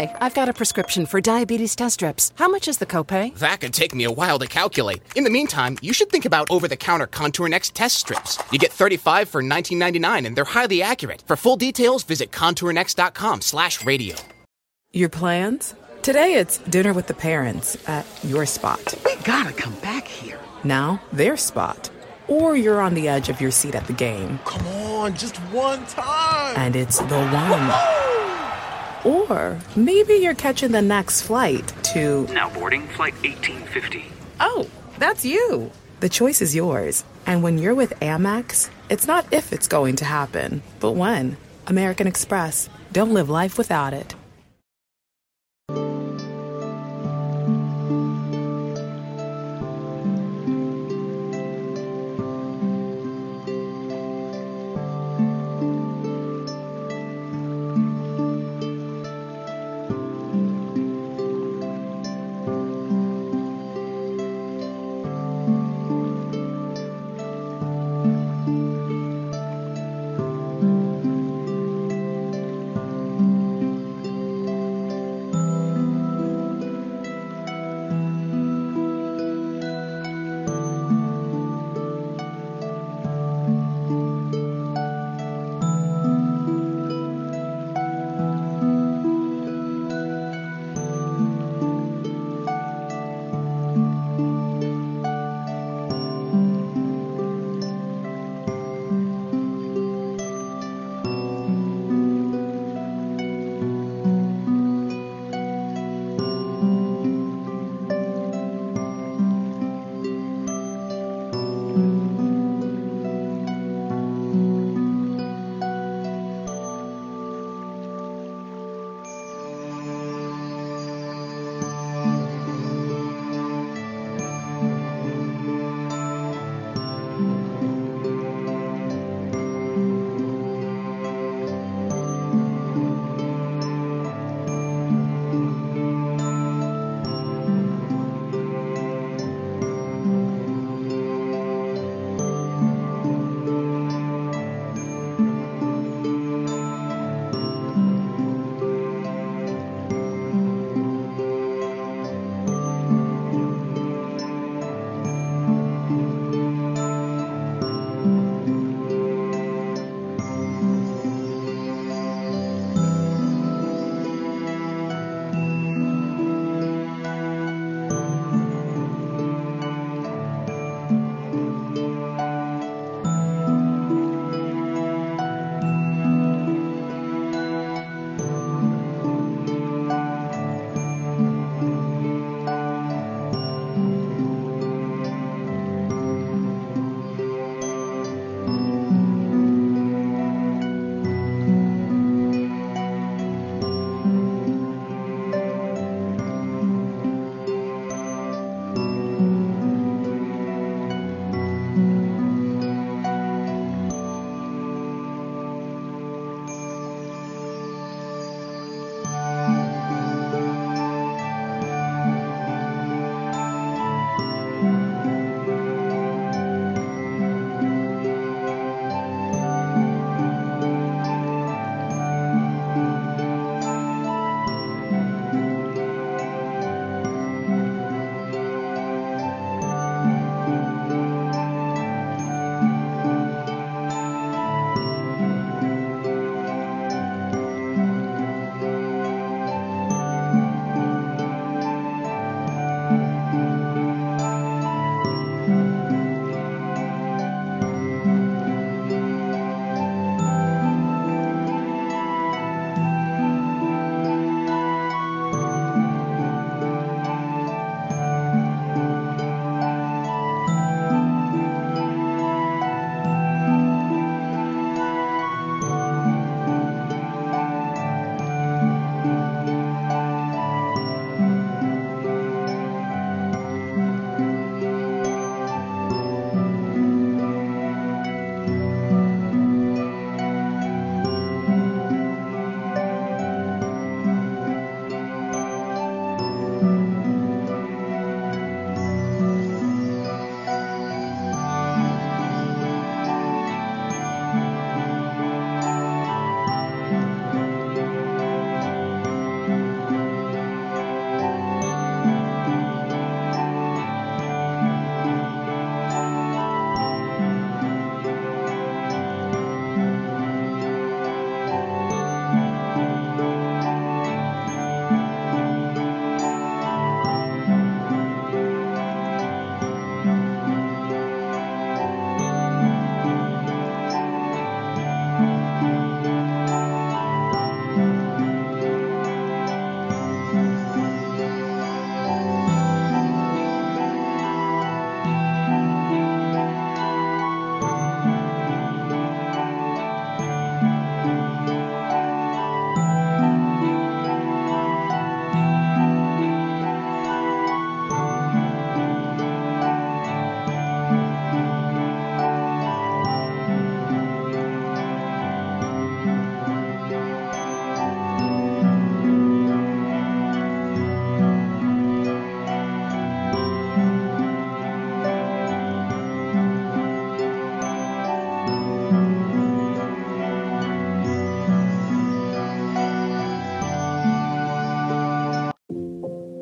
Hi, I've got a prescription for diabetes test strips. How much is the copay? That could take me a while to calculate. In the meantime, you should think about over-the-counter Contour Next test strips. You get 35 for 19.99 and they're highly accurate. For full details, visit contournext.com/radio. Your plans? Today it's dinner with the parents at your spot. We gotta come back here. Now, their spot. Or you're on the edge of your seat at the game. Come on, just one time. And it's the one. Or maybe you're catching the next flight to. Now boarding flight 1850. Oh, that's you. The choice is yours. And when you're with Amex, it's not if it's going to happen, but when. American Express. Don't live life without it.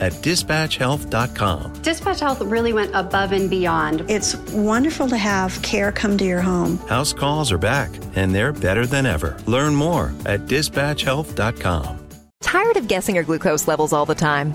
at dispatchhealth.com. Dispatch Health really went above and beyond. It's wonderful to have care come to your home. House calls are back, and they're better than ever. Learn more at dispatchhealth.com. Tired of guessing your glucose levels all the time?